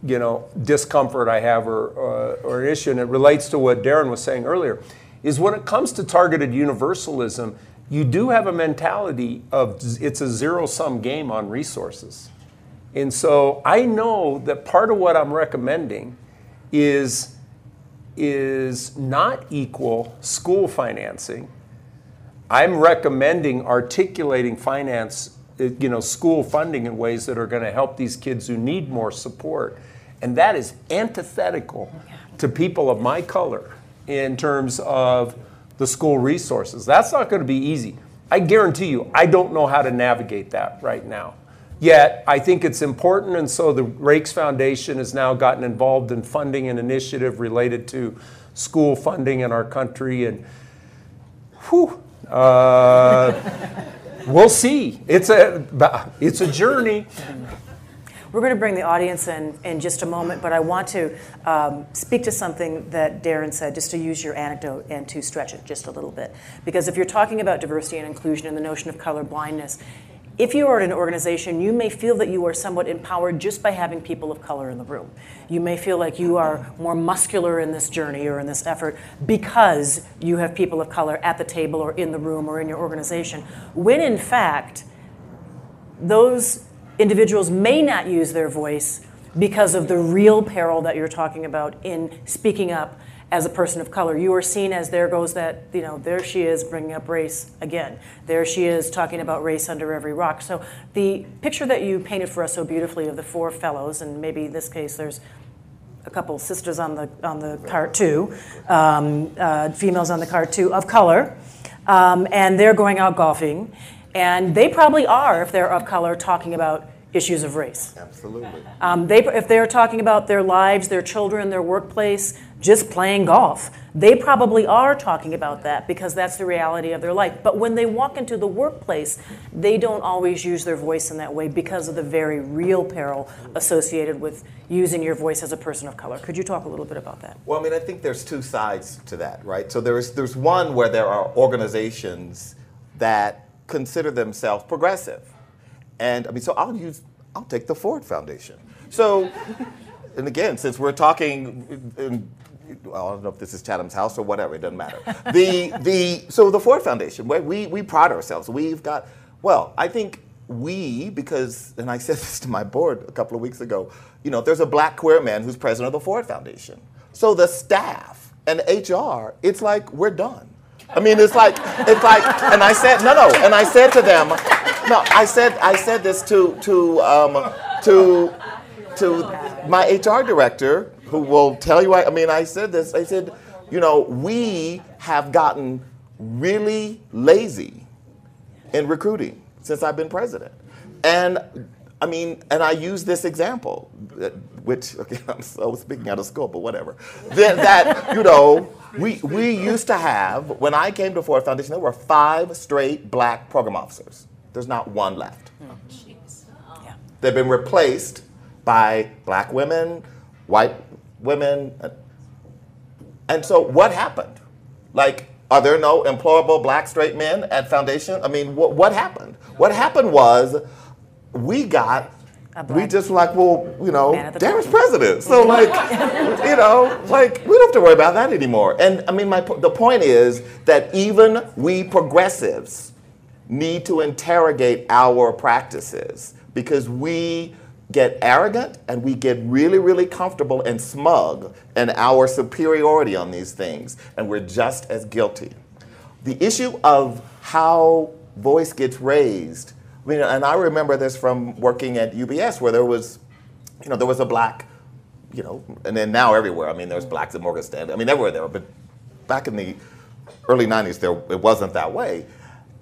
you know, discomfort I have or, uh, or issue, and it relates to what Darren was saying earlier, is when it comes to targeted universalism, you do have a mentality of it's a zero sum game on resources. And so I know that part of what I'm recommending is is not equal school financing. I'm recommending articulating finance, uh, you know, school funding in ways that are going to help these kids who need more support. And that is antithetical to people of my color in terms of the school resources. That's not going to be easy. I guarantee you, I don't know how to navigate that right now. Yet, I think it's important, and so the Raikes Foundation has now gotten involved in funding an initiative related to school funding in our country. And whew, uh, (laughs) we'll see. It's a, it's a journey. We're going to bring the audience in in just a moment, but I want to um, speak to something that Darren said, just to use your anecdote and to stretch it just a little bit. Because if you're talking about diversity and inclusion and the notion of color blindness, if you are at an organization, you may feel that you are somewhat empowered just by having people of color in the room. You may feel like you are more muscular in this journey or in this effort because you have people of color at the table or in the room or in your organization, when in fact, those individuals may not use their voice because of the real peril that you're talking about in speaking up as a person of color. You are seen as there goes that, you know, there she is bringing up race again. There she is talking about race under every rock. So the picture that you painted for us so beautifully of the four fellows, and maybe in this case there's a couple sisters on the on the cart too, um, uh, females on the cart too of color, um, and they're going out golfing, and they probably are if they're of color talking about issues of race. Absolutely. Um, they, if they're talking about their lives, their children, their workplace, just playing golf, they probably are talking about that because that's the reality of their life. But when they walk into the workplace, they don't always use their voice in that way because of the very real peril associated with using your voice as a person of color. Could you talk a little bit about that? Well, I mean, I think there's two sides to that, right? So there's there's one where there are organizations that consider themselves progressive, and I mean, so I'll use I'll take the Ford Foundation. So, (laughs) and again, since we're talking, in, well, I don't know if this is Chatham's house or whatever, it doesn't matter. The (laughs) the so the Ford Foundation, where we we pride ourselves, we've got well, I think we because and I said (laughs) this to my board a couple of weeks ago. You know, there's a black queer man who's president of the Ford Foundation. So the staff and HR, it's like we're done. I mean, it's like it's like, and I said no, no, and I said to them, no, I said I said this to to um, to to my HR director, who will tell you. I, I mean, I said this. I said, you know, we have gotten really lazy in recruiting since I've been president. And I mean, and I use this example, which (laughs) okay, I'm so speaking out of school, but whatever. that, that you know, we we used to have when I came to Ford Foundation, there were five straight black program officers. There's not one left. Yeah. They've been replaced by black women, white women. uh, And so what happened? Like, are there no employable black straight men at Foundation? I mean, what, what happened? What happened was we got, A we just like, well, you know, Darren's president. So, (laughs) like, you know, like, we don't have to worry about that anymore. And I mean, my, the point is that even we progressives, need to interrogate our practices because we get arrogant and we get really, really comfortable and smug in our superiority on these things, and we're just as guilty. The issue of how voice gets raised, I mean, and I remember this from working at UBS where there was, you know, there was a black, you know, and then now everywhere. I mean, there's blacks at Morgan Stanley. I mean, everywhere there, but back in the early 90s, there it wasn't that way.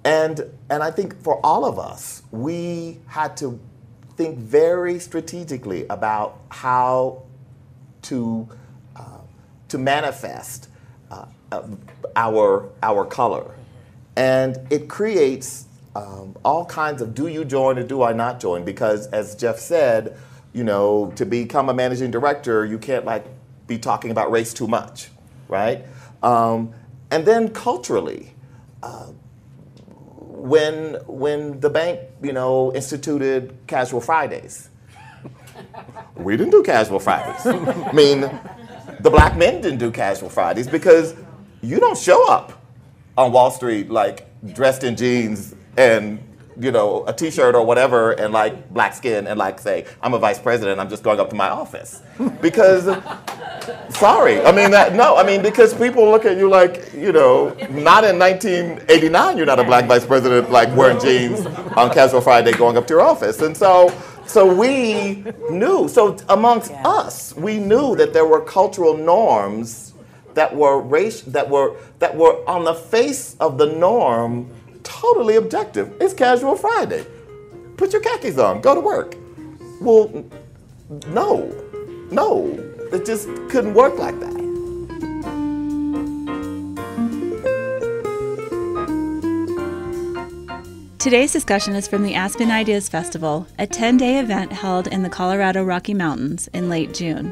And, and I think for all of us, we had to think very strategically about how to, uh, to manifest uh, our, our color. And it creates um, all kinds of do you join or do I not join? Because as Jeff said, you know, to become a managing director, you can't like be talking about race too much, right? Um, and then culturally, uh, when when the bank, you know, instituted casual Fridays, we didn't do casual Fridays. (laughs) I mean, the black men didn't do casual Fridays because you don't show up on Wall Street like dressed in jeans and you know a t-shirt or whatever and like black skin and like say I'm a vice president I'm just going up to my office. Because (laughs) sorry I mean that no I mean because people look at you like you know not in 1989 you're not a black vice president like wearing jeans on casual Friday going up to your office. And so so we knew so amongst Yeah. us we knew that there were cultural norms that were race that were that were on the face of the norm totally objective. It's casual Friday. Put your khakis on, go to work. Well, no, no, it just couldn't work like that. Today's discussion is from the Aspen Ideas Festival, a 10 day event held in the Colorado Rocky Mountains in late June.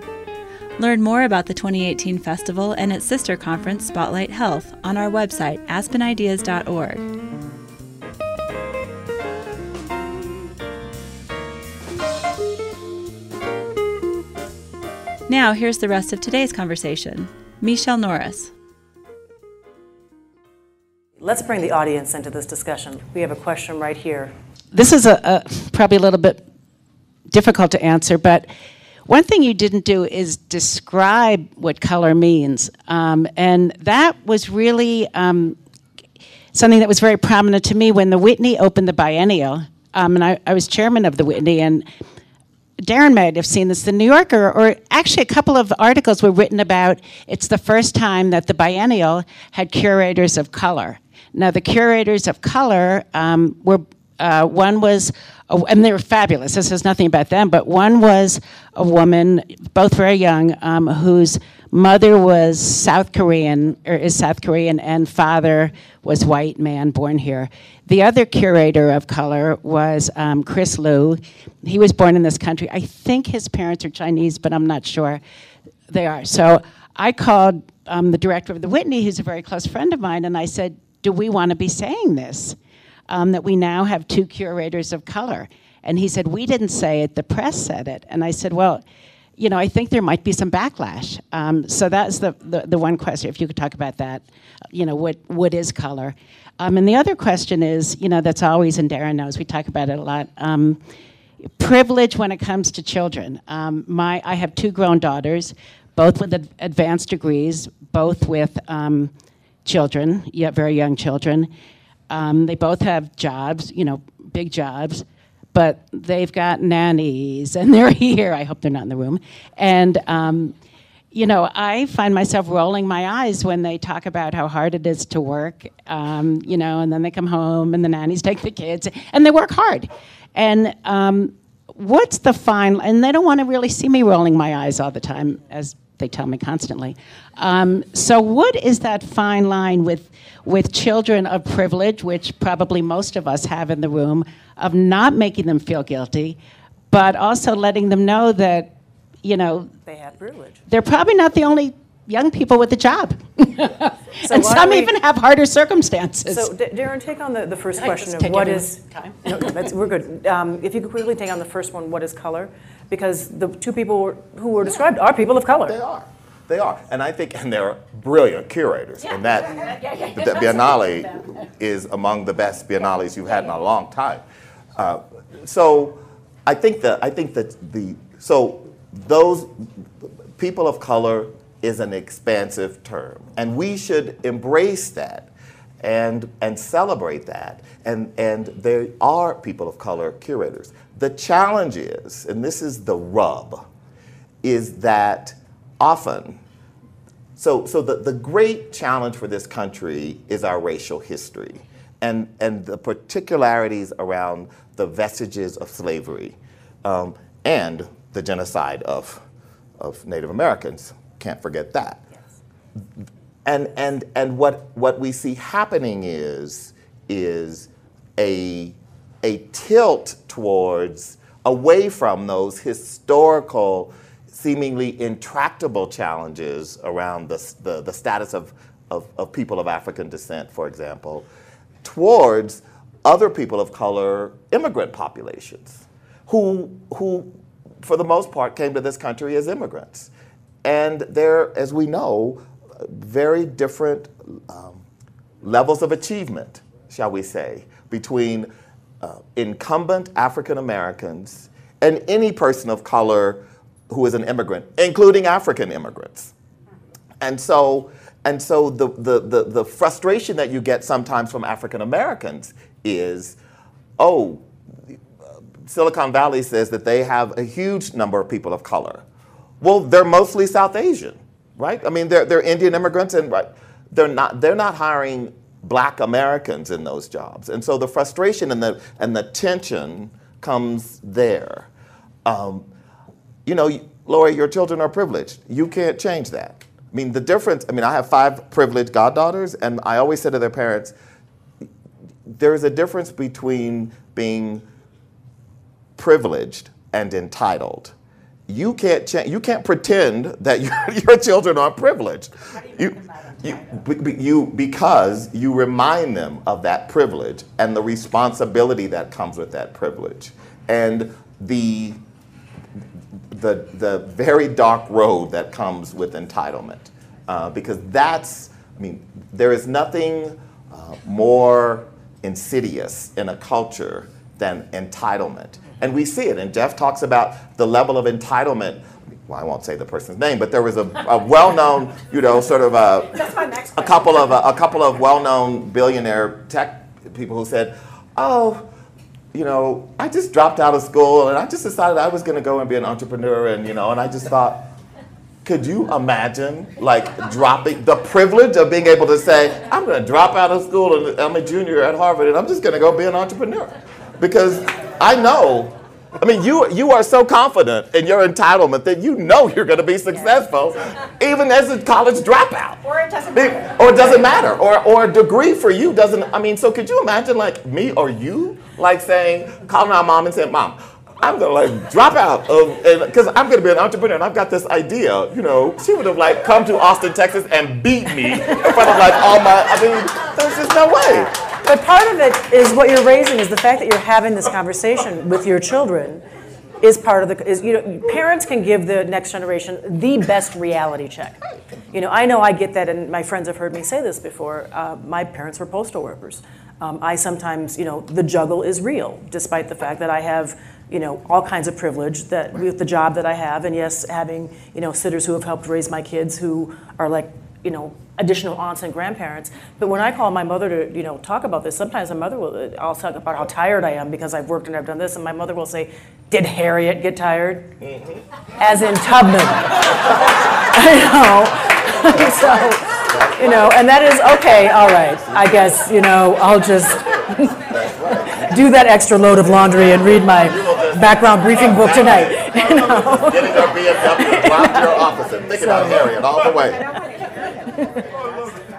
Learn more about the 2018 festival and its sister conference, Spotlight Health, on our website, aspenideas.org. Now, here's the rest of today's conversation. Michele Norris. Let's bring the audience into this discussion. We have a question right here. this is a, a probably a little bit difficult to answer, but one thing you didn't do is describe what color means, um, and that was really um, something that was very prominent to me when the Whitney opened the biennial, um, and I, I was chairman of the Whitney, and Darren might have seen this. The New Yorker, or actually a couple of articles were written about it's the first time that the biennial had curators of color. Now, the curators of color um, were uh, one was, and they were fabulous. This says nothing about them, but one was a woman, both very young, um, whose mother was South Korean, or is South Korean, and father was white man born here. The other curator of color was um, Chris Liu. He was born in this country. I think his parents are Chinese, but I'm not sure they are. So I called um, the director of the Whitney, who's a very close friend of mine, and I said, Do we want to be saying this? Um, that we now have two curators of color. And he said, We didn't say it, the press said it. And I said, Well, you know, I think there might be some backlash. Um, so that's the, the, the one question, if you could talk about that. You know, what, what is color? Um, and the other question is, you know, that's always, and Darren knows, we talk about it a lot. Um, privilege when it comes to children. Um, my, I have two grown daughters, both with ad- advanced degrees, both with um, children, yet very young children. Um, they both have jobs, you know, big jobs, but they've got nannies and they're (laughs) here. I hope they're not in the room. And, um, you know, I find myself rolling my eyes when they talk about how hard it is to work, um, you know, and then they come home and the nannies take the kids and they work hard. And um, what's the fine? And they don't want to really see me rolling my eyes all the time, as they tell me constantly. Um, so, what is that fine line with with children of privilege, which probably most of us have in the room, of not making them feel guilty, but also letting them know that, you know, They have privilege. they're probably not the only young people with a job. (laughs) So and some we- even have harder circumstances. So, D- Darren, take on the, the first question of what is. time? No, no, that's, we're good. Um, if you could quickly take on the first one, what is color? Because the two people who were described are people of color. They are. They are. And I think, and they're brilliant curators. Yeah. And that, the Biennale (laughs) is among the best Biennales you've had in a long time. Uh, so I think that, I think that the, so those people of color is an expansive term. And we should embrace that and, and celebrate that. And, and there are people of color curators. The challenge is, and this is the rub, is that often, so, so the, the great challenge for this country is our racial history and, and the particularities around the vestiges of slavery um, and the genocide of of Native Americans. Can't forget that. And, and, and what, what we see happening is, is a, a tilt towards away from those historical, seemingly intractable challenges around the, the, the status of, of, of people of African descent, for example, towards other people of color immigrant populations who, who, for the most part, came to this country as immigrants. And they're, as we know, very different um, levels of achievement, shall we say, between uh, incumbent African Americans and any person of color who is an immigrant, including African immigrants. And so, and so the, the, the, the frustration that you get sometimes from African Americans is, oh, Silicon Valley says that they have a huge number of people of color. Well, they're mostly South Asian, right? I mean, they're, they're Indian immigrants, and right, they're not they're not hiring Black Americans in those jobs, and so the frustration and the and the tension comes there. Um, you know, Lori, your children are privileged. You can't change that. I mean, the difference. I mean, I have five privileged goddaughters, and I always say to their parents, there is a difference between being privileged and entitled. You can't you can't pretend that (laughs) your, your children are privileged. You, you, you because you remind them of that privilege and the responsibility that comes with that privilege and the the the very dark road that comes with entitlement uh, because that's I mean there is nothing uh, more insidious in a culture than entitlement. And we see it. And Jeff talks about the level of entitlement. Well, I won't say the person's name, but there was a, a well-known, you know, sort of a, (laughs) a couple of a, couple of well-known billionaire tech people who said, "Oh, you know, I just dropped out of school and I just decided I was going to go and be an entrepreneur, and you know, and I just thought." Could you imagine, like, dropping the privilege of being able to say, I'm going to drop out of school and I'm a junior at Harvard and I'm just going to go be an entrepreneur? Because I know, I mean, you, you are so confident in your entitlement that you know you're going to be successful, even as a college dropout. Or it doesn't matter. Or it doesn't matter. Or, or a degree for you doesn't, I mean, so could you imagine, like, me or you, like, saying, calling our mom and saying, Mom, I'm gonna like drop out of because I'm gonna be an entrepreneur and I've got this idea. You know, she would have like come to Austin, Texas, and beat me in front of like all my. I mean, there's just no way. But part of it is what you're raising is the fact that you're having this conversation with your children is part of the is you know parents can give the next generation the best reality check. You know, I know I get that, and my friends have heard me say this before. Uh, my parents were postal workers. Um, I sometimes, you know, the juggle is real, despite the fact that I have, you know, all kinds of privilege that with the job that I have, and yes, having, you know, sitters who have helped raise my kids who are like, you know, additional aunts and grandparents. But when I call my mother to, you know, talk about this, sometimes my mother will, uh, I'll talk about how tired I am because I've worked and I've done this, and my mother will say, "Did Harriet get tired?" Mm-hmm. As in Tubman. (laughs) I know. (laughs) so you know, and that is okay, all right. I guess, you know, I'll just (laughs) do that extra load of laundry and read my background briefing book tonight. You know? Getting our BMW, drive to your office and thinking about Harriet all the way.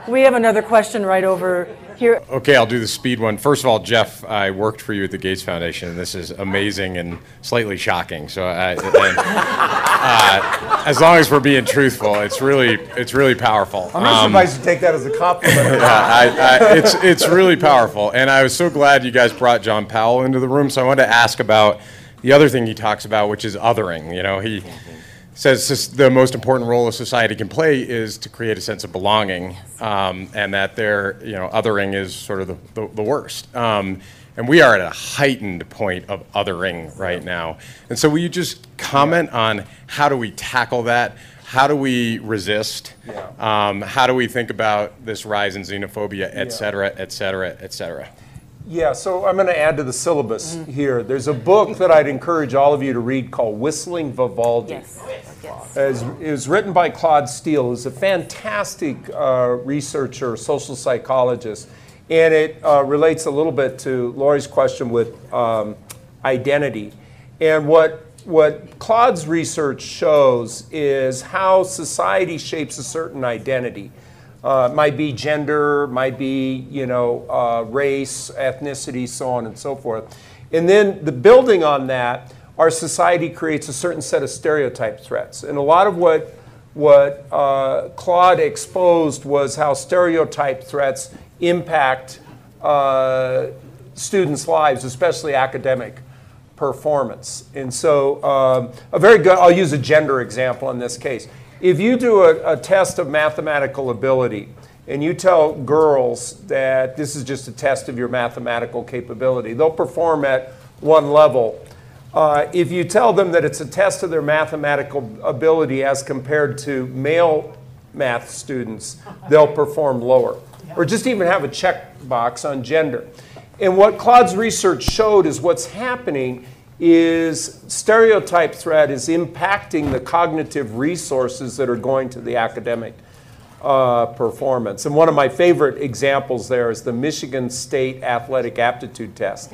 We have another question right over here. Okay, I'll do the speed one. First of all, Jeff, I worked for you at the Gates Foundation, and this is amazing and slightly shocking. So, I, and, uh, (laughs) as long as we're being truthful, it's really it's really powerful. I'm not Um, sure if I should take that as a compliment (laughs) yeah. I, I, it's it's really powerful, and I was so glad you guys brought John Powell into the room. So I wanted to ask about the other thing he talks about, which is othering. You know, he says the most important role a society can play is to create a sense of belonging, um, and that their you know othering is sort of the, the, the worst. Um, and we are at a heightened point of othering right now. And so, will you just comment on how do we tackle that? How do we resist? Um, how do we think about this rise in xenophobia, et cetera, et cetera, et cetera? Yeah, so I'm going to add to the syllabus here. There's a book that I'd encourage all of you to read called Whistling Vivaldi. Yes, yes. As, it was written by Claude Steele, who's a fantastic uh, researcher, social psychologist, and it uh, relates a little bit to Laurie's question with um, identity. And what what Claude's research shows is how society shapes a certain identity. Uh, might be gender, might be you know uh, race, ethnicity, so on and so forth. And then the building on that, our society creates a certain set of stereotype threats. And a lot of what what uh, Claude exposed was how stereotype threats impact uh, students' lives, especially academic performance. And so, um, a very good, I'll use a gender example in this case. If you do a, a test of mathematical ability and you tell girls that this is just a test of your mathematical capability, they'll perform at one level. Uh, if you tell them that it's a test of their mathematical ability as compared to male math students, they'll perform lower. Or just even have a checkbox on gender. And what Claude's research showed is what's happening is stereotype threat is impacting the cognitive resources that are going to the academic uh, performance. And one of my favorite examples there is the Michigan State Athletic Aptitude Test,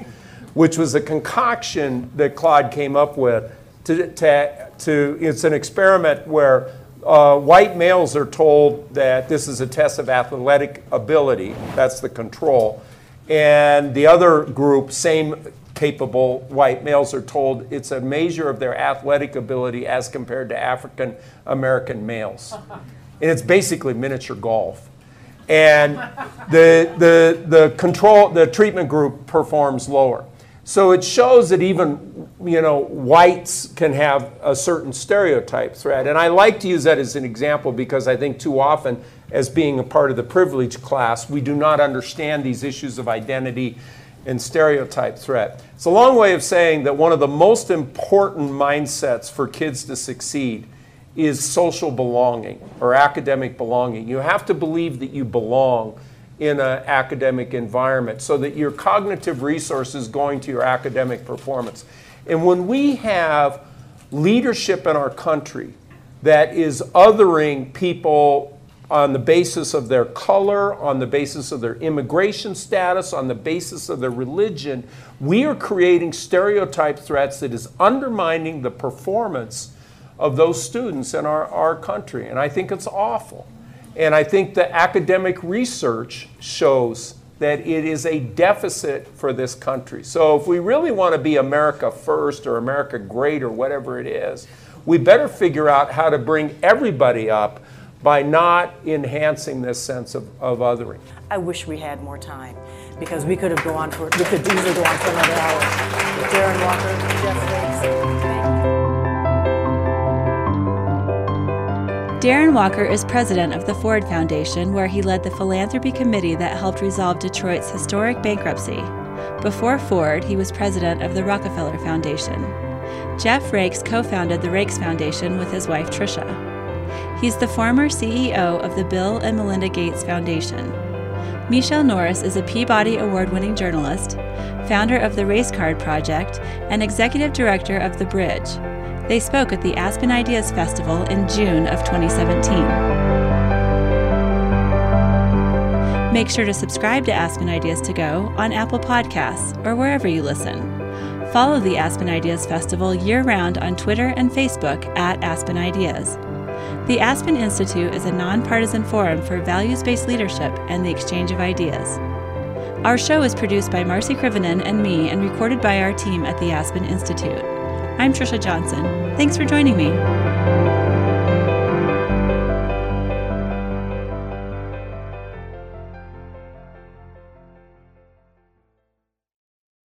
which was a concoction that Claude came up with to, to, to it's an experiment where uh, white males are told that this is a test of athletic ability, that's the control, and the other group, same capable white males, are told it's a measure of their athletic ability as compared to African American males. And it's basically miniature golf. And the, the, the control, the treatment group performs lower. So it shows that even you know whites can have a certain stereotype threat, and I like to use that as an example because I think too often, as being a part of the privileged class, we do not understand these issues of identity and stereotype threat. It's a long way of saying that one of the most important mindsets for kids to succeed is social belonging or academic belonging. You have to believe that you belong in an academic environment so that your cognitive resources going to your academic performance. And when we have leadership in our country that is othering people on the basis of their color, on the basis of their immigration status, on the basis of their religion, we are creating stereotype threats that is undermining the performance of those students in our, our country. And I think it's awful. And I think the academic research shows that it is a deficit for this country. So if we really want to be America first or America great or whatever it is, we better figure out how to bring everybody up by not enhancing this sense of, of othering. I wish we had more time because we could have gone on for we could easily go on for another hour. Darren Walker, Jeff Raikes. Darren Walker is president of the Ford Foundation, where he led the philanthropy committee that helped resolve Detroit's historic bankruptcy. Before Ford, he was president of the Rockefeller Foundation. Jeff Raikes co founded the Raikes Foundation with his wife Tricia. He's the former CEO of the Bill and Melinda Gates Foundation. Michele Norris is a Peabody Award winning journalist, founder of the Race Card Project, and executive director of The Bridge, they spoke at the Aspen Ideas Festival in June of 2017. Make sure to subscribe to Aspen Ideas to Go on Apple Podcasts or wherever you listen. Follow the Aspen Ideas Festival year round on Twitter and Facebook at Aspen Ideas. The Aspen Institute is a nonpartisan forum for values based leadership and the exchange of ideas. Our show is produced by Marci Krivonen and me and recorded by our team at the Aspen Institute. I'm Trisha Johnson. Thanks for joining me.